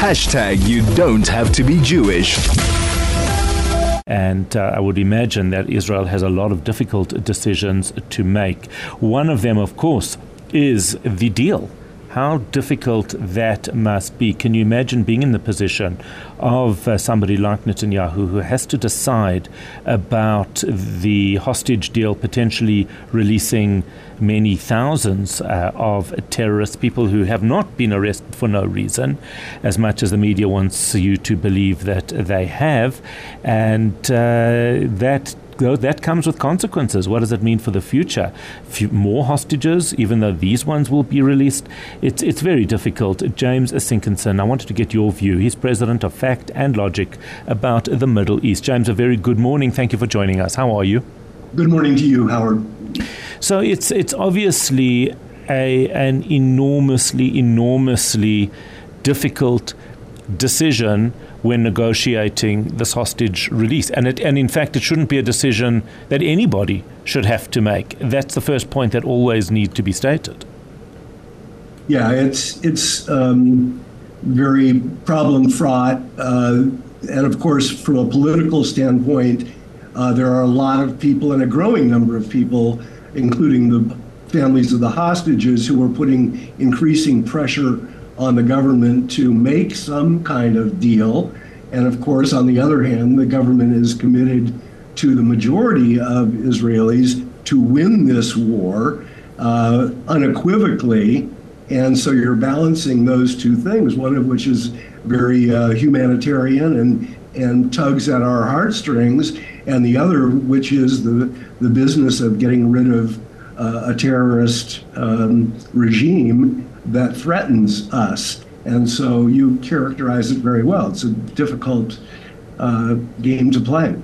Hashtag you don't have to be Jewish. And uh, I would imagine that Israel has a lot of difficult decisions to make. One of them, of course, is the deal how difficult that must be. Can you imagine being in the position of uh, somebody like Netanyahu who has to decide about the hostage deal, potentially releasing many thousands uh, of terrorists, people who have not been arrested for no reason, as much as the media wants you to believe that they have, and uh, that that comes with consequences. What does it mean for the future? Few more hostages, even though these ones will be released. It's, it's very difficult. James Sinkinson, I wanted to get your view. He's president of Fact and Logic about the Middle East. James, a very good morning. Thank you for joining us. How are you? Good morning to you, Howard. So it's it's obviously a an enormously enormously difficult decision when negotiating this hostage release. And, it, and in fact, it shouldn't be a decision that anybody should have to make. That's the first point that always needs to be stated. Yeah, it's, it's um, very problem fraught. Uh, and of course, from a political standpoint, uh, there are a lot of people and a growing number of people, including the families of the hostages, who are putting increasing pressure on the government to make some kind of deal. And of course, on the other hand, the government is committed to the majority of Israelis to win this war uh, unequivocally. And so you're balancing those two things, one of which is very uh, humanitarian and, and tugs at our heartstrings, and the other, which is the, the business of getting rid of a terrorist um, regime that threatens us. And so you characterize it very well. It's a difficult uh, game to play.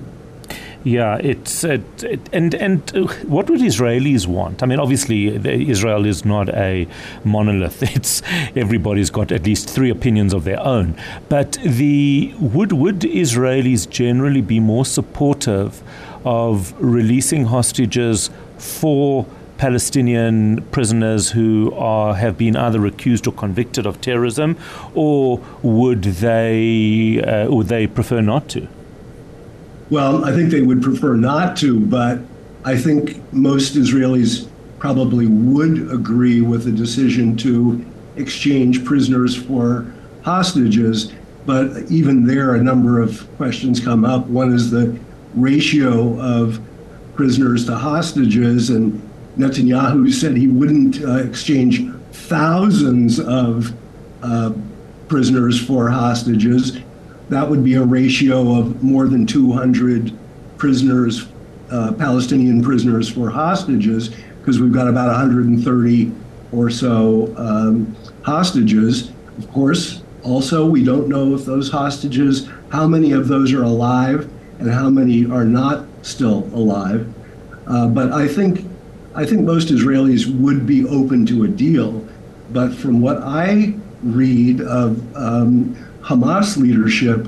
Yeah, it's it, it, and and uh, what would Israelis want? I mean, obviously, Israel is not a monolith. It's everybody's got at least three opinions of their own. But the would would Israelis generally be more supportive of releasing hostages for Palestinian prisoners who are have been either accused or convicted of terrorism, or would they uh, would they prefer not to? Well, I think they would prefer not to, but I think most Israelis probably would agree with the decision to exchange prisoners for hostages. But even there, a number of questions come up. One is the ratio of prisoners to hostages, and Netanyahu said he wouldn't uh, exchange thousands of uh, prisoners for hostages. That would be a ratio of more than 200 prisoners, uh, Palestinian prisoners for hostages, because we've got about 130 or so um, hostages. Of course, also, we don't know if those hostages, how many of those are alive and how many are not still alive. Uh, but I think I think most Israelis would be open to a deal, but from what I read of um, Hamas leadership,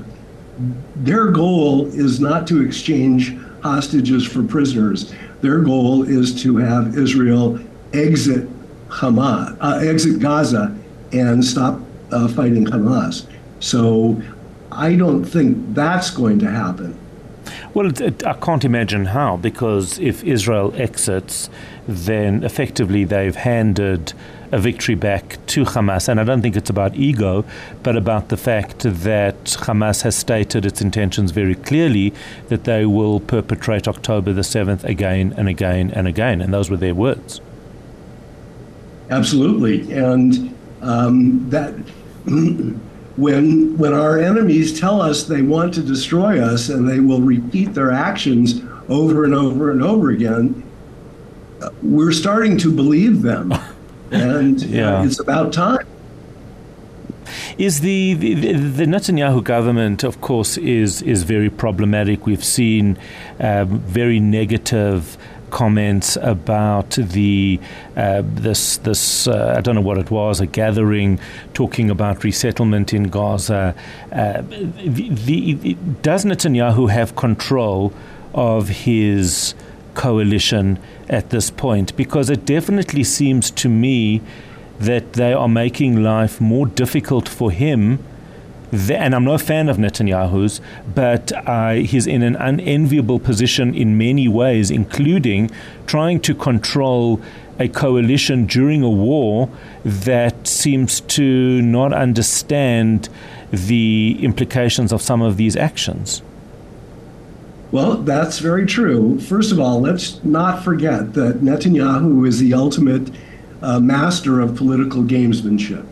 their goal is not to exchange hostages for prisoners. Their goal is to have Israel exit Hamas, uh, exit Gaza, and stop uh, fighting Hamas. So I don't think that's going to happen. Well, it, it, I can't imagine how, because if Israel exits, then effectively they've handed a victory back to Hamas. And I don't think it's about ego, but about the fact that Hamas has stated its intentions very clearly that they will perpetrate October the 7th again and again and again. And those were their words. Absolutely. And um, that. when when our enemies tell us they want to destroy us and they will repeat their actions over and over and over again, we're starting to believe them, and yeah. it's about time. Is the, the, the Netanyahu government, of course, is is very problematic. We've seen um, very negative comments about the uh, this this uh, I don't know what it was a gathering talking about resettlement in Gaza. Uh, the, the, does Netanyahu have control of his coalition at this point? Because it definitely seems to me that they are making life more difficult for him and I'm no fan of Netanyahu's, but uh, he's in an unenviable position in many ways, including trying to control a coalition during a war that seems to not understand the implications of some of these actions. Well, that's very true. First of all, let's not forget that Netanyahu is the ultimate uh, master of political gamesmanship.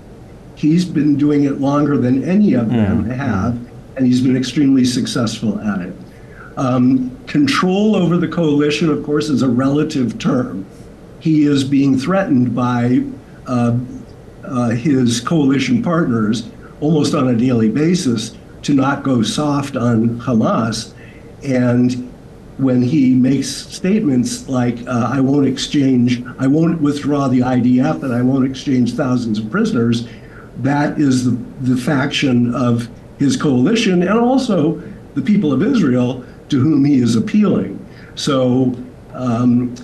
He's been doing it longer than any of them mm. have, and he's been extremely successful at it. Um, control over the coalition, of course, is a relative term. He is being threatened by uh, uh, his coalition partners almost on a daily basis to not go soft on Hamas. And when he makes statements like, uh, I won't exchange, I won't withdraw the IDF and I won't exchange thousands of prisoners, that is the, the faction of his coalition and also the people of Israel to whom he is appealing. So um,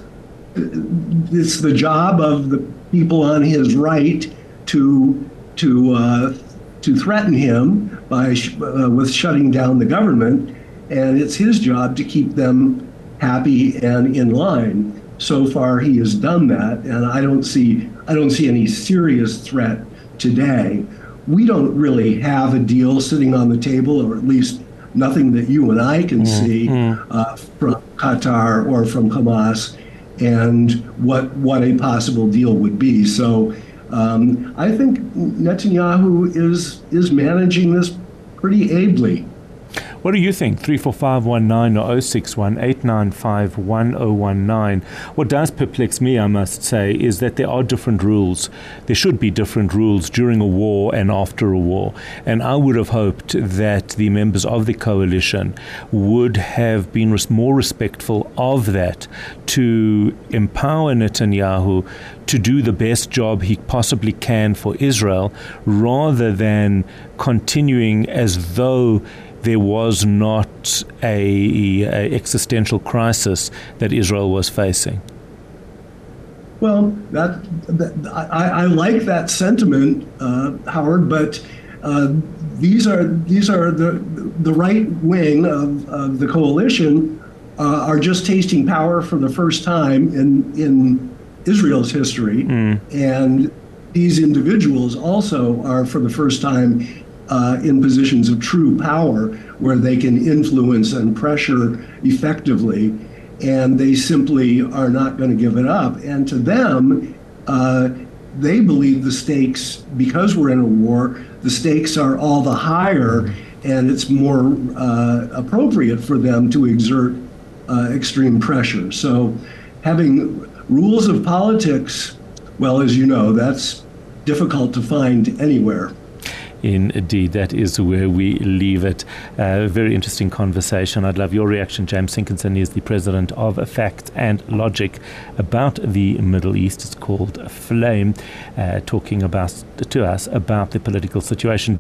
it's the job of the people on his right to to uh, to threaten him by sh- uh, with shutting down the government, and it's his job to keep them happy and in line. So far, he has done that, and I don't see I don't see any serious threat today. We don't really have a deal sitting on the table, or at least nothing that you and I can mm-hmm. see uh, from Qatar or from Hamas, and what what a possible deal would be. So um, I think Netanyahu is is managing this pretty ably. What do you think? 34519 or 061 What does perplex me, I must say, is that there are different rules. There should be different rules during a war and after a war. And I would have hoped that the members of the coalition would have been more respectful of that to empower Netanyahu to do the best job he possibly can for Israel rather than continuing as though there was not a, a existential crisis that Israel was facing. Well, that, that I, I, like that sentiment, uh, Howard, but uh, these are these are the the right wing of, of the coalition uh, are just tasting power for the first time in in Israel's history, mm. and these individuals also are for the first time uh, in positions of true power where they can influence and pressure effectively, and they simply are not going to give it up. And to them, uh, they believe the stakes, because we're in a war, the stakes are all the higher, and it's more uh, appropriate for them to exert uh, extreme pressure. So, having rules of politics, well, as you know, that's difficult to find anywhere. Indeed, that is where we leave it. A very interesting conversation. I'd love your reaction. James Sinkinson is the president of Fact and Logic about the Middle East. It's called Flame, uh, talking about to us about the political situation.